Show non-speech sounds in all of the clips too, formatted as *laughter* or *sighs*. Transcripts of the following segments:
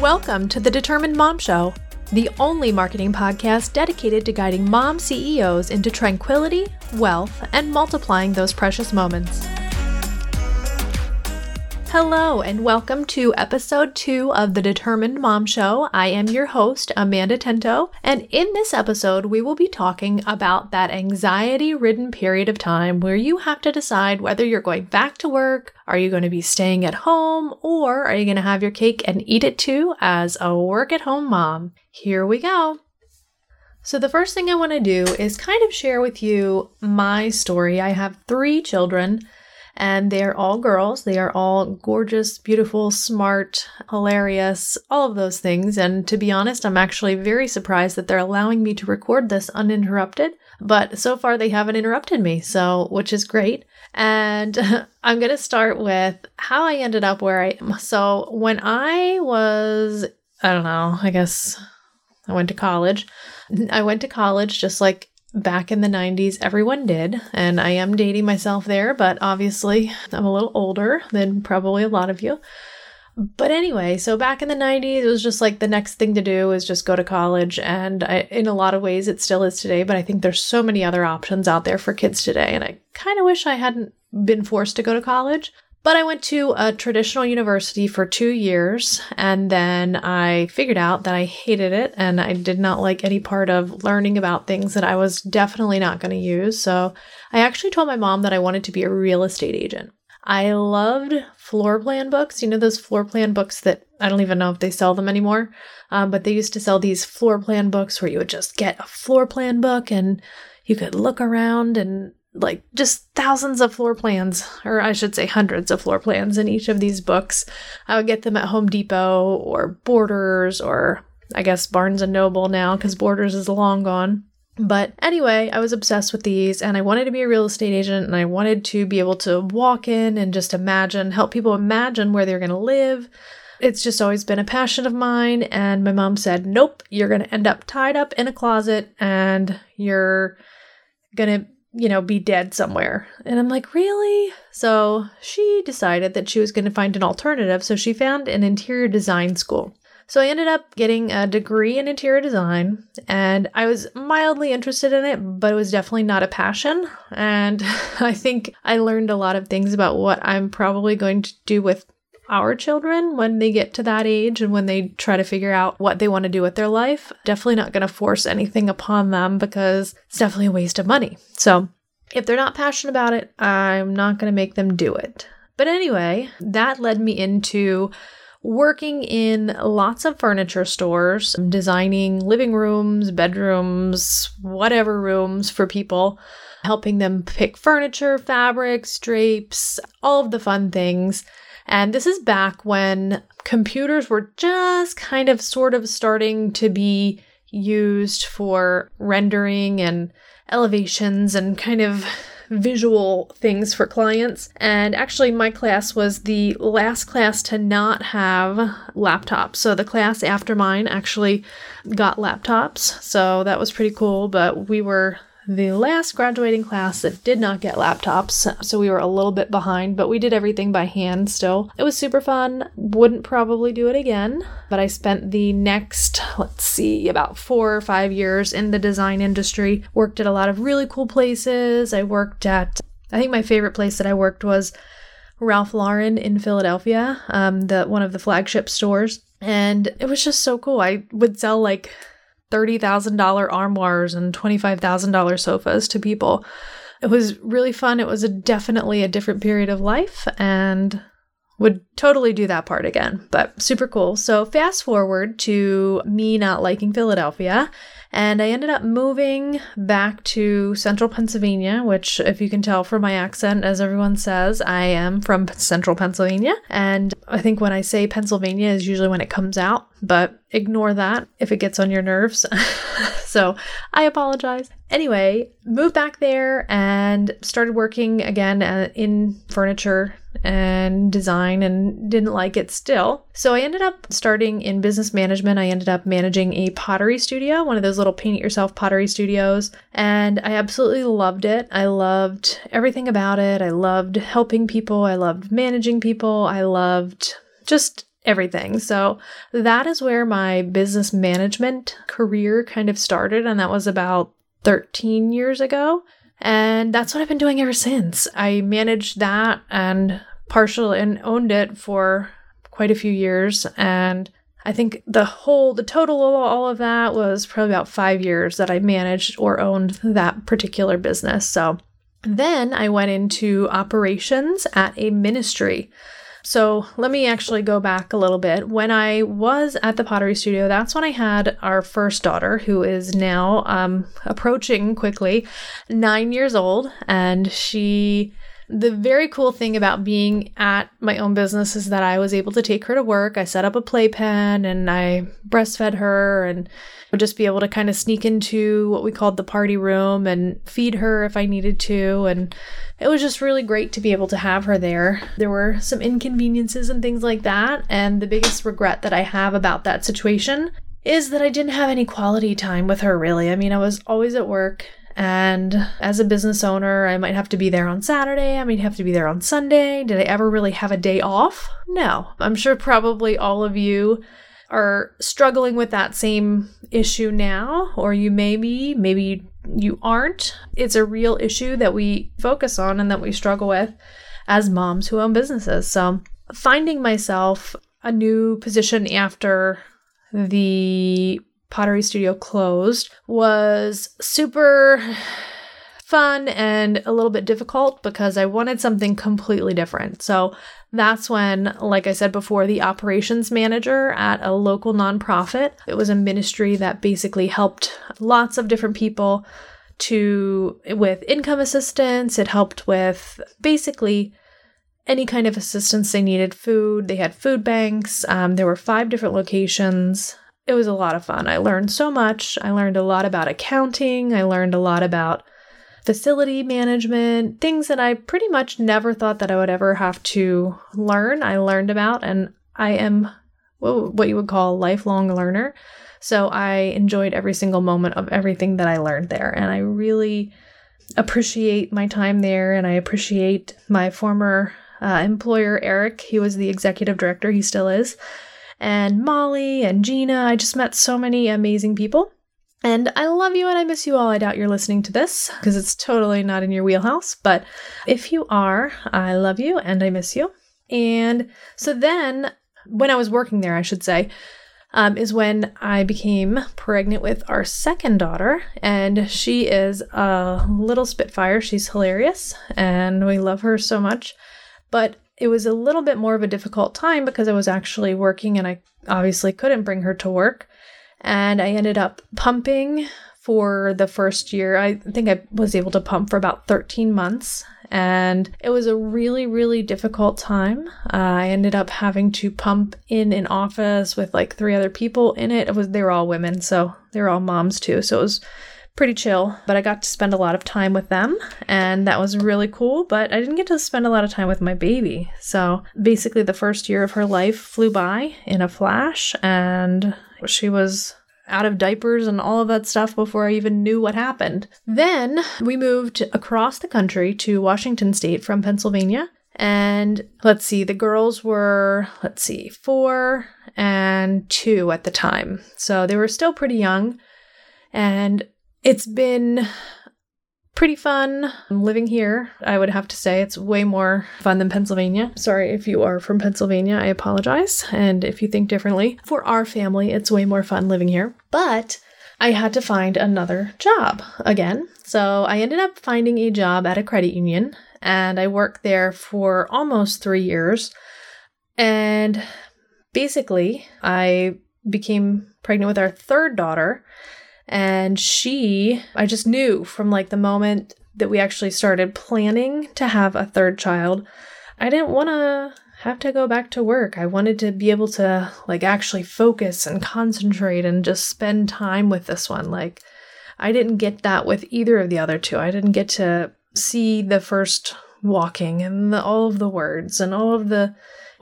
Welcome to the Determined Mom Show, the only marketing podcast dedicated to guiding mom CEOs into tranquility, wealth, and multiplying those precious moments. Hello, and welcome to episode two of the Determined Mom Show. I am your host, Amanda Tento, and in this episode, we will be talking about that anxiety ridden period of time where you have to decide whether you're going back to work, are you going to be staying at home, or are you going to have your cake and eat it too as a work at home mom? Here we go. So, the first thing I want to do is kind of share with you my story. I have three children and they're all girls. They are all gorgeous, beautiful, smart, hilarious, all of those things. And to be honest, I'm actually very surprised that they're allowing me to record this uninterrupted. But so far, they haven't interrupted me, so which is great. And *laughs* I'm going to start with how I ended up where I am. So, when I was, I don't know, I guess I went to college. I went to college just like back in the 90s, everyone did. And I am dating myself there, but obviously I'm a little older than probably a lot of you. But anyway, so back in the 90s, it was just like the next thing to do is just go to college. And I, in a lot of ways, it still is today, but I think there's so many other options out there for kids today. And I kind of wish I hadn't been forced to go to college. But I went to a traditional university for two years, and then I figured out that I hated it and I did not like any part of learning about things that I was definitely not going to use. So I actually told my mom that I wanted to be a real estate agent. I loved floor plan books. You know, those floor plan books that I don't even know if they sell them anymore, um, but they used to sell these floor plan books where you would just get a floor plan book and you could look around and like just thousands of floor plans, or I should say hundreds of floor plans in each of these books. I would get them at Home Depot or Borders or I guess Barnes and Noble now because Borders is long gone. But anyway, I was obsessed with these and I wanted to be a real estate agent and I wanted to be able to walk in and just imagine, help people imagine where they're going to live. It's just always been a passion of mine. And my mom said, Nope, you're going to end up tied up in a closet and you're going to you know, be dead somewhere. And I'm like, really? So she decided that she was going to find an alternative. So she found an interior design school. So I ended up getting a degree in interior design and I was mildly interested in it, but it was definitely not a passion. And *laughs* I think I learned a lot of things about what I'm probably going to do with our children when they get to that age and when they try to figure out what they want to do with their life. Definitely not going to force anything upon them because it's definitely a waste of money. So, if they're not passionate about it, I'm not going to make them do it. But anyway, that led me into working in lots of furniture stores, designing living rooms, bedrooms, whatever rooms for people, helping them pick furniture, fabrics, drapes, all of the fun things. And this is back when computers were just kind of sort of starting to be used for rendering and elevations and kind of visual things for clients. And actually, my class was the last class to not have laptops. So the class after mine actually got laptops. So that was pretty cool. But we were the last graduating class that did not get laptops, so we were a little bit behind, but we did everything by hand still. It was super fun. Wouldn't probably do it again, but I spent the next, let's see, about four or five years in the design industry. Worked at a lot of really cool places. I worked at, I think my favorite place that I worked was Ralph Lauren in Philadelphia, um, the one of the flagship stores. And it was just so cool. I would sell like $30,000 armoires and $25,000 sofas to people. It was really fun. It was a definitely a different period of life and would totally do that part again, but super cool. So, fast forward to me not liking Philadelphia and I ended up moving back to central Pennsylvania, which, if you can tell from my accent, as everyone says, I am from central Pennsylvania. And I think when I say Pennsylvania is usually when it comes out, but ignore that if it gets on your nerves. *laughs* so I apologize. Anyway, moved back there and started working again uh, in furniture and design and didn't like it still. So I ended up starting in business management. I ended up managing a pottery studio, one of those little paint it yourself pottery studios, and I absolutely loved it. I loved everything about it. I loved helping people. I loved managing people. I loved just everything. So that is where my business management career kind of started. And that was about 13 years ago. And that's what I've been doing ever since. I managed that and partially and owned it for quite a few years. And I think the whole, the total of all of that was probably about five years that I managed or owned that particular business. So then I went into operations at a ministry. So let me actually go back a little bit. When I was at the pottery studio, that's when I had our first daughter, who is now um, approaching quickly nine years old. And she the very cool thing about being at my own business is that I was able to take her to work. I set up a playpen and I breastfed her and would just be able to kind of sneak into what we called the party room and feed her if I needed to. And it was just really great to be able to have her there. There were some inconveniences and things like that. And the biggest regret that I have about that situation is that I didn't have any quality time with her, really. I mean, I was always at work and as a business owner, I might have to be there on Saturday, I might have to be there on Sunday. Did I ever really have a day off? No. I'm sure probably all of you are struggling with that same issue now, or you may be, maybe you aren't. It's a real issue that we focus on and that we struggle with as moms who own businesses. So, finding myself a new position after the Pottery Studio closed was super fun and a little bit difficult because I wanted something completely different. So that's when, like I said before, the operations manager at a local nonprofit, it was a ministry that basically helped lots of different people to with income assistance. It helped with basically any kind of assistance they needed food. They had food banks. Um, there were five different locations it was a lot of fun. I learned so much. I learned a lot about accounting. I learned a lot about facility management, things that I pretty much never thought that I would ever have to learn. I learned about, and I am what you would call a lifelong learner. So I enjoyed every single moment of everything that I learned there. And I really appreciate my time there. And I appreciate my former uh, employer, Eric. He was the executive director, he still is and Molly and Gina. I just met so many amazing people. And I love you and I miss you all. I doubt you're listening to this because it's totally not in your wheelhouse. But if you are, I love you and I miss you. And so then, when I was working there, I should say, um, is when I became pregnant with our second daughter. And she is a little Spitfire. She's hilarious and we love her so much. But it was a little bit more of a difficult time because I was actually working and I obviously couldn't bring her to work. And I ended up pumping for the first year. I think I was able to pump for about 13 months. And it was a really, really difficult time. Uh, I ended up having to pump in an office with like three other people in it. It was they were all women, so they were all moms too. So it was pretty chill, but I got to spend a lot of time with them and that was really cool, but I didn't get to spend a lot of time with my baby. So basically, the first year of her life flew by in a flash and she was out of diapers and all of that stuff before I even knew what happened. Then we moved across the country to Washington State from Pennsylvania. And let's see, the girls were, let's see, four and two at the time. So they were still pretty young. And it's been pretty fun living here. I would have to say it's way more fun than Pennsylvania. Sorry if you are from Pennsylvania, I apologize. And if you think differently, for our family, it's way more fun living here. But I had to find another job again. So I ended up finding a job at a credit union and I worked there for almost three years. And basically, I became pregnant with our third daughter and she, I just knew from like the moment that we actually started planning to have a third child, I didn't want to have to go back to work. I wanted to be able to like actually focus and concentrate and just spend time with this one. Like, I didn't get that with either of the other two. I didn't get to see the first walking and the, all of the words and all of the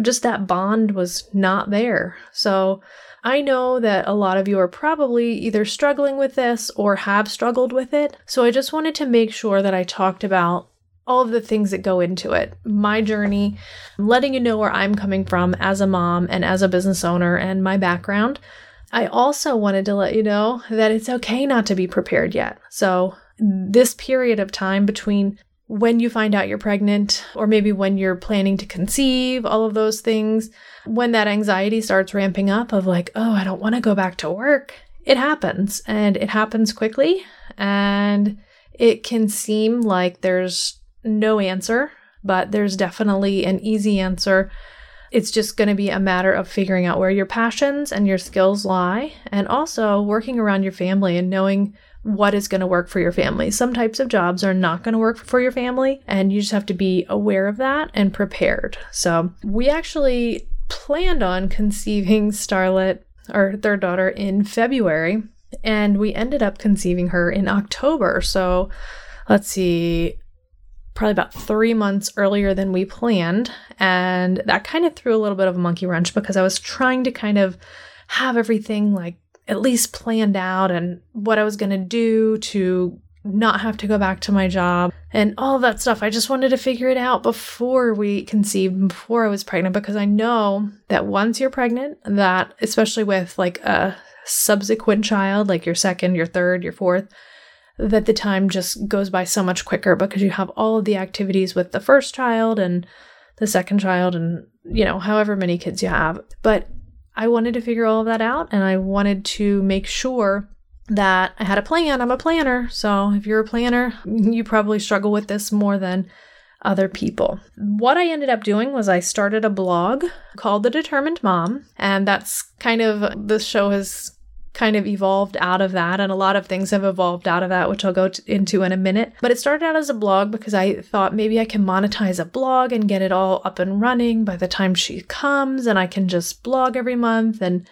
just that bond was not there. So I know that a lot of you are probably either struggling with this or have struggled with it. So I just wanted to make sure that I talked about all of the things that go into it. My journey, letting you know where I'm coming from as a mom and as a business owner and my background. I also wanted to let you know that it's okay not to be prepared yet. So, this period of time between when you find out you're pregnant, or maybe when you're planning to conceive, all of those things, when that anxiety starts ramping up of like, oh, I don't want to go back to work, it happens and it happens quickly. And it can seem like there's no answer, but there's definitely an easy answer. It's just going to be a matter of figuring out where your passions and your skills lie, and also working around your family and knowing what is going to work for your family. Some types of jobs are not going to work for your family, and you just have to be aware of that and prepared. So, we actually planned on conceiving Starlet, our third daughter, in February, and we ended up conceiving her in October. So, let's see, probably about three months earlier than we planned. And that kind of threw a little bit of a monkey wrench because I was trying to kind of have everything like at least planned out and what I was going to do to not have to go back to my job and all that stuff. I just wanted to figure it out before we conceived, before I was pregnant, because I know that once you're pregnant, that especially with like a subsequent child, like your second, your third, your fourth, that the time just goes by so much quicker because you have all of the activities with the first child and the second child and you know however many kids you have but i wanted to figure all of that out and i wanted to make sure that i had a plan i'm a planner so if you're a planner *laughs* you probably struggle with this more than other people. What I ended up doing was I started a blog called The Determined Mom, and that's kind of this show has kind of evolved out of that, and a lot of things have evolved out of that, which I'll go t- into in a minute. But it started out as a blog because I thought maybe I can monetize a blog and get it all up and running by the time she comes, and I can just blog every month and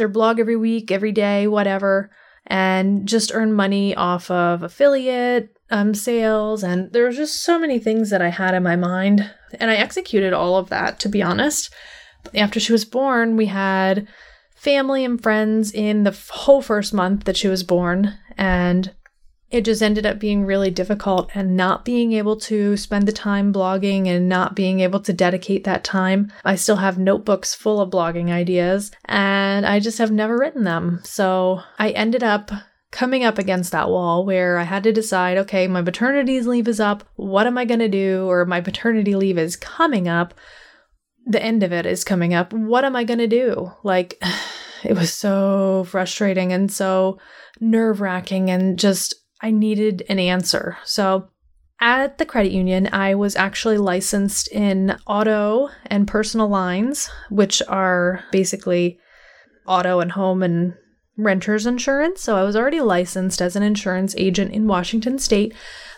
or blog every week, every day, whatever, and just earn money off of affiliate um, sales. And there was just so many things that I had in my mind, and I executed all of that. To be honest, after she was born, we had family and friends in the whole first month that she was born. And it just ended up being really difficult and not being able to spend the time blogging and not being able to dedicate that time. I still have notebooks full of blogging ideas and I just have never written them. So I ended up coming up against that wall where I had to decide okay, my maternity leave is up. What am I going to do? Or my paternity leave is coming up the end of it is coming up. What am I going to do? Like, *sighs* it was so frustrating and so nerve wracking, and just I needed an answer. So, at the credit union, I was actually licensed in auto and personal lines, which are basically auto and home and renter's insurance. So I was already licensed as an insurance agent in Washington state.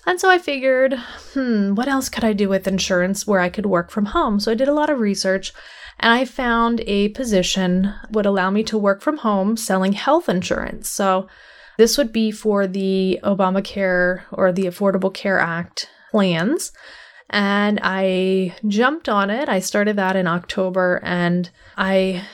And so I figured, hmm, what else could I do with insurance where I could work from home? So I did a lot of research and I found a position would allow me to work from home selling health insurance. So this would be for the Obamacare or the Affordable Care Act plans. And I jumped on it. I started that in October and I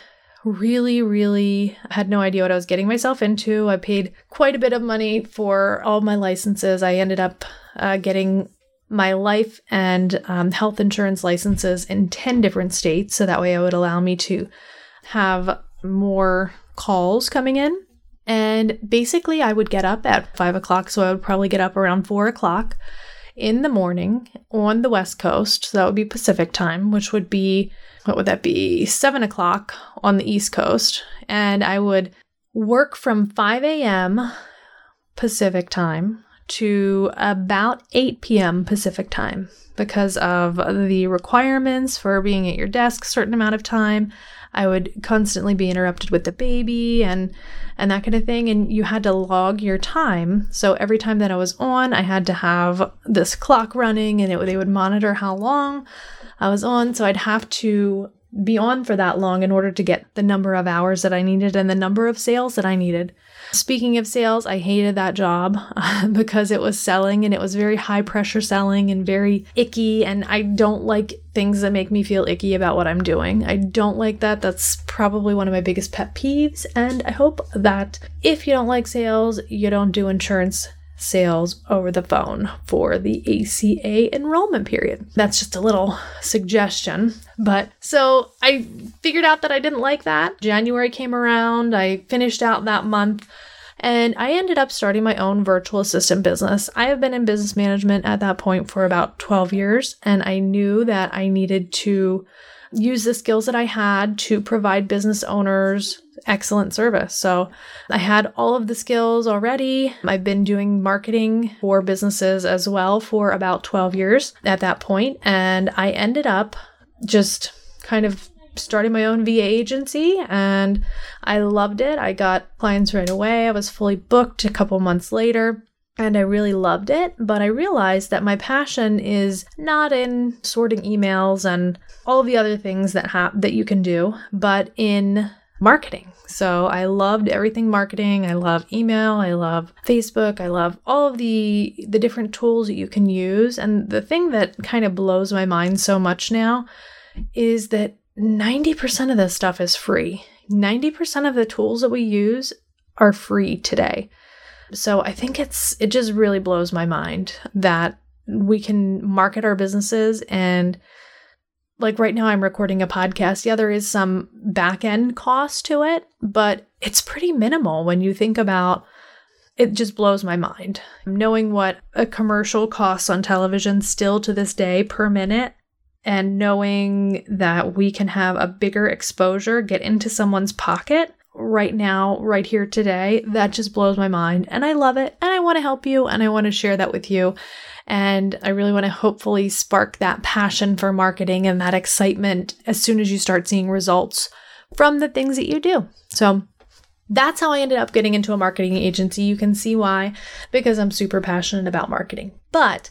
really, really had no idea what I was getting myself into. I paid quite a bit of money for all my licenses. I ended up uh, getting my life and um, health insurance licenses in 10 different states. So that way I would allow me to have more calls coming in. And basically, I would get up at five o'clock. So I would probably get up around four o'clock in the morning on the West Coast. So that would be Pacific time, which would be what would that be? Seven o'clock on the East Coast. And I would work from 5 a.m. Pacific time to about 8 p.m. Pacific time because of the requirements for being at your desk a certain amount of time. I would constantly be interrupted with the baby and and that kind of thing and you had to log your time. So every time that I was on, I had to have this clock running and it, they would monitor how long I was on. So I'd have to be on for that long in order to get the number of hours that I needed and the number of sales that I needed. Speaking of sales, I hated that job *laughs* because it was selling and it was very high pressure selling and very icky. And I don't like things that make me feel icky about what I'm doing. I don't like that. That's probably one of my biggest pet peeves. And I hope that if you don't like sales, you don't do insurance sales over the phone for the ACA enrollment period. That's just a little suggestion. But so I figured out that I didn't like that. January came around, I finished out that month. And I ended up starting my own virtual assistant business. I have been in business management at that point for about 12 years, and I knew that I needed to use the skills that I had to provide business owners excellent service. So I had all of the skills already. I've been doing marketing for businesses as well for about 12 years at that point, and I ended up just kind of starting my own VA agency and I loved it. I got clients right away. I was fully booked a couple months later and I really loved it, but I realized that my passion is not in sorting emails and all the other things that ha- that you can do, but in marketing. So I loved everything marketing. I love email, I love Facebook, I love all of the the different tools that you can use. And the thing that kind of blows my mind so much now is that 90% of this stuff is free. 90% of the tools that we use are free today. So I think it's it just really blows my mind that we can market our businesses and like right now I'm recording a podcast. Yeah, there is some back end cost to it, but it's pretty minimal when you think about it just blows my mind. Knowing what a commercial costs on television still to this day per minute and knowing that we can have a bigger exposure get into someone's pocket right now, right here today, that just blows my mind. And I love it. And I want to help you and I want to share that with you. And I really want to hopefully spark that passion for marketing and that excitement as soon as you start seeing results from the things that you do. So that's how I ended up getting into a marketing agency. You can see why, because I'm super passionate about marketing. But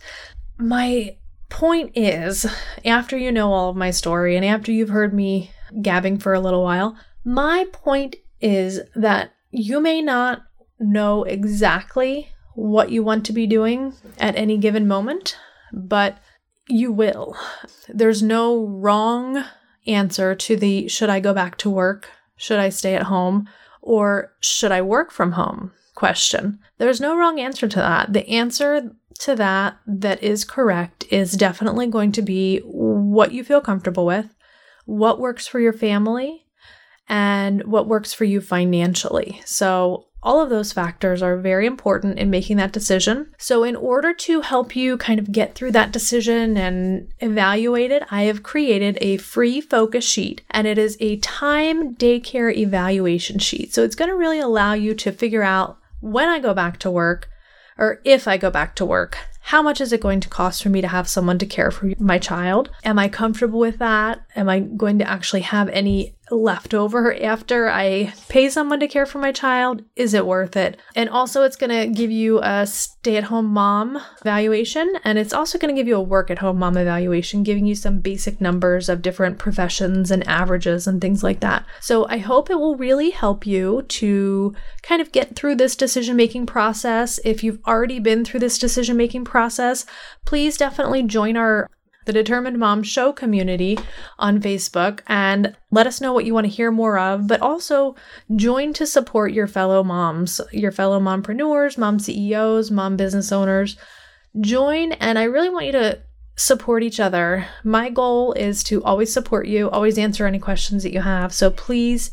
my point is, after you know all of my story and after you've heard me gabbing for a little while, my point is that you may not know exactly what you want to be doing at any given moment, but you will. There's no wrong answer to the should I go back to work? Should I stay at home? Or should I work from home question? There's no wrong answer to that. The answer to that that is correct is definitely going to be what you feel comfortable with, what works for your family, and what works for you financially. So, all of those factors are very important in making that decision. So, in order to help you kind of get through that decision and evaluate it, I have created a free focus sheet and it is a time daycare evaluation sheet. So, it's going to really allow you to figure out when I go back to work or if I go back to work, how much is it going to cost for me to have someone to care for my child? Am I comfortable with that? Am I going to actually have any left over after I pay someone to care for my child? Is it worth it? And also, it's going to give you a stay at home mom evaluation, and it's also going to give you a work at home mom evaluation, giving you some basic numbers of different professions and averages and things like that. So, I hope it will really help you to kind of get through this decision making process. If you've already been through this decision making process, please definitely join our the Determined Mom Show community on Facebook and let us know what you want to hear more of, but also join to support your fellow moms, your fellow mompreneurs, mom CEOs, mom business owners. Join, and I really want you to support each other. My goal is to always support you, always answer any questions that you have. So please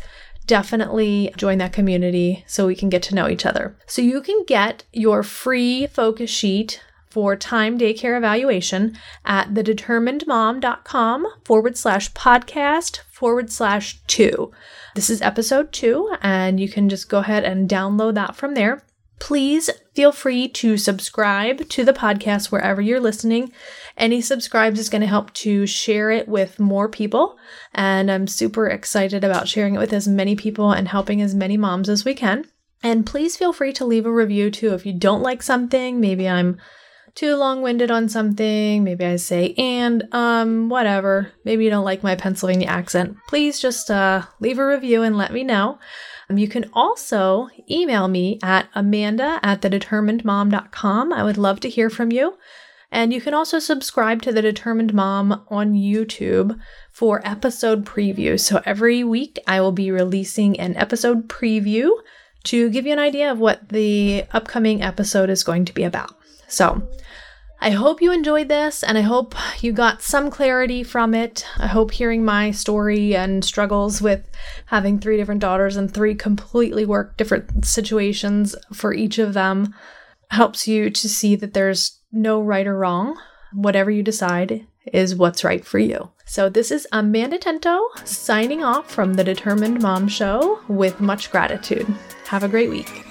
definitely join that community so we can get to know each other. So you can get your free focus sheet for time daycare evaluation at thedeterminedmom.com forward slash podcast forward slash two. This is episode two, and you can just go ahead and download that from there. Please feel free to subscribe to the podcast wherever you're listening. Any subscribes is going to help to share it with more people, and I'm super excited about sharing it with as many people and helping as many moms as we can. And please feel free to leave a review too if you don't like something. Maybe I'm too long-winded on something, maybe I say and um whatever. Maybe you don't like my Pennsylvania accent. Please just uh leave a review and let me know. Um, you can also email me at amanda at thedeterminedmom.com. I would love to hear from you. And you can also subscribe to The Determined Mom on YouTube for episode previews. So every week I will be releasing an episode preview to give you an idea of what the upcoming episode is going to be about. So, I hope you enjoyed this and I hope you got some clarity from it. I hope hearing my story and struggles with having three different daughters and three completely work different situations for each of them helps you to see that there's no right or wrong. Whatever you decide is what's right for you. So, this is Amanda Tento signing off from the Determined Mom Show with much gratitude. Have a great week.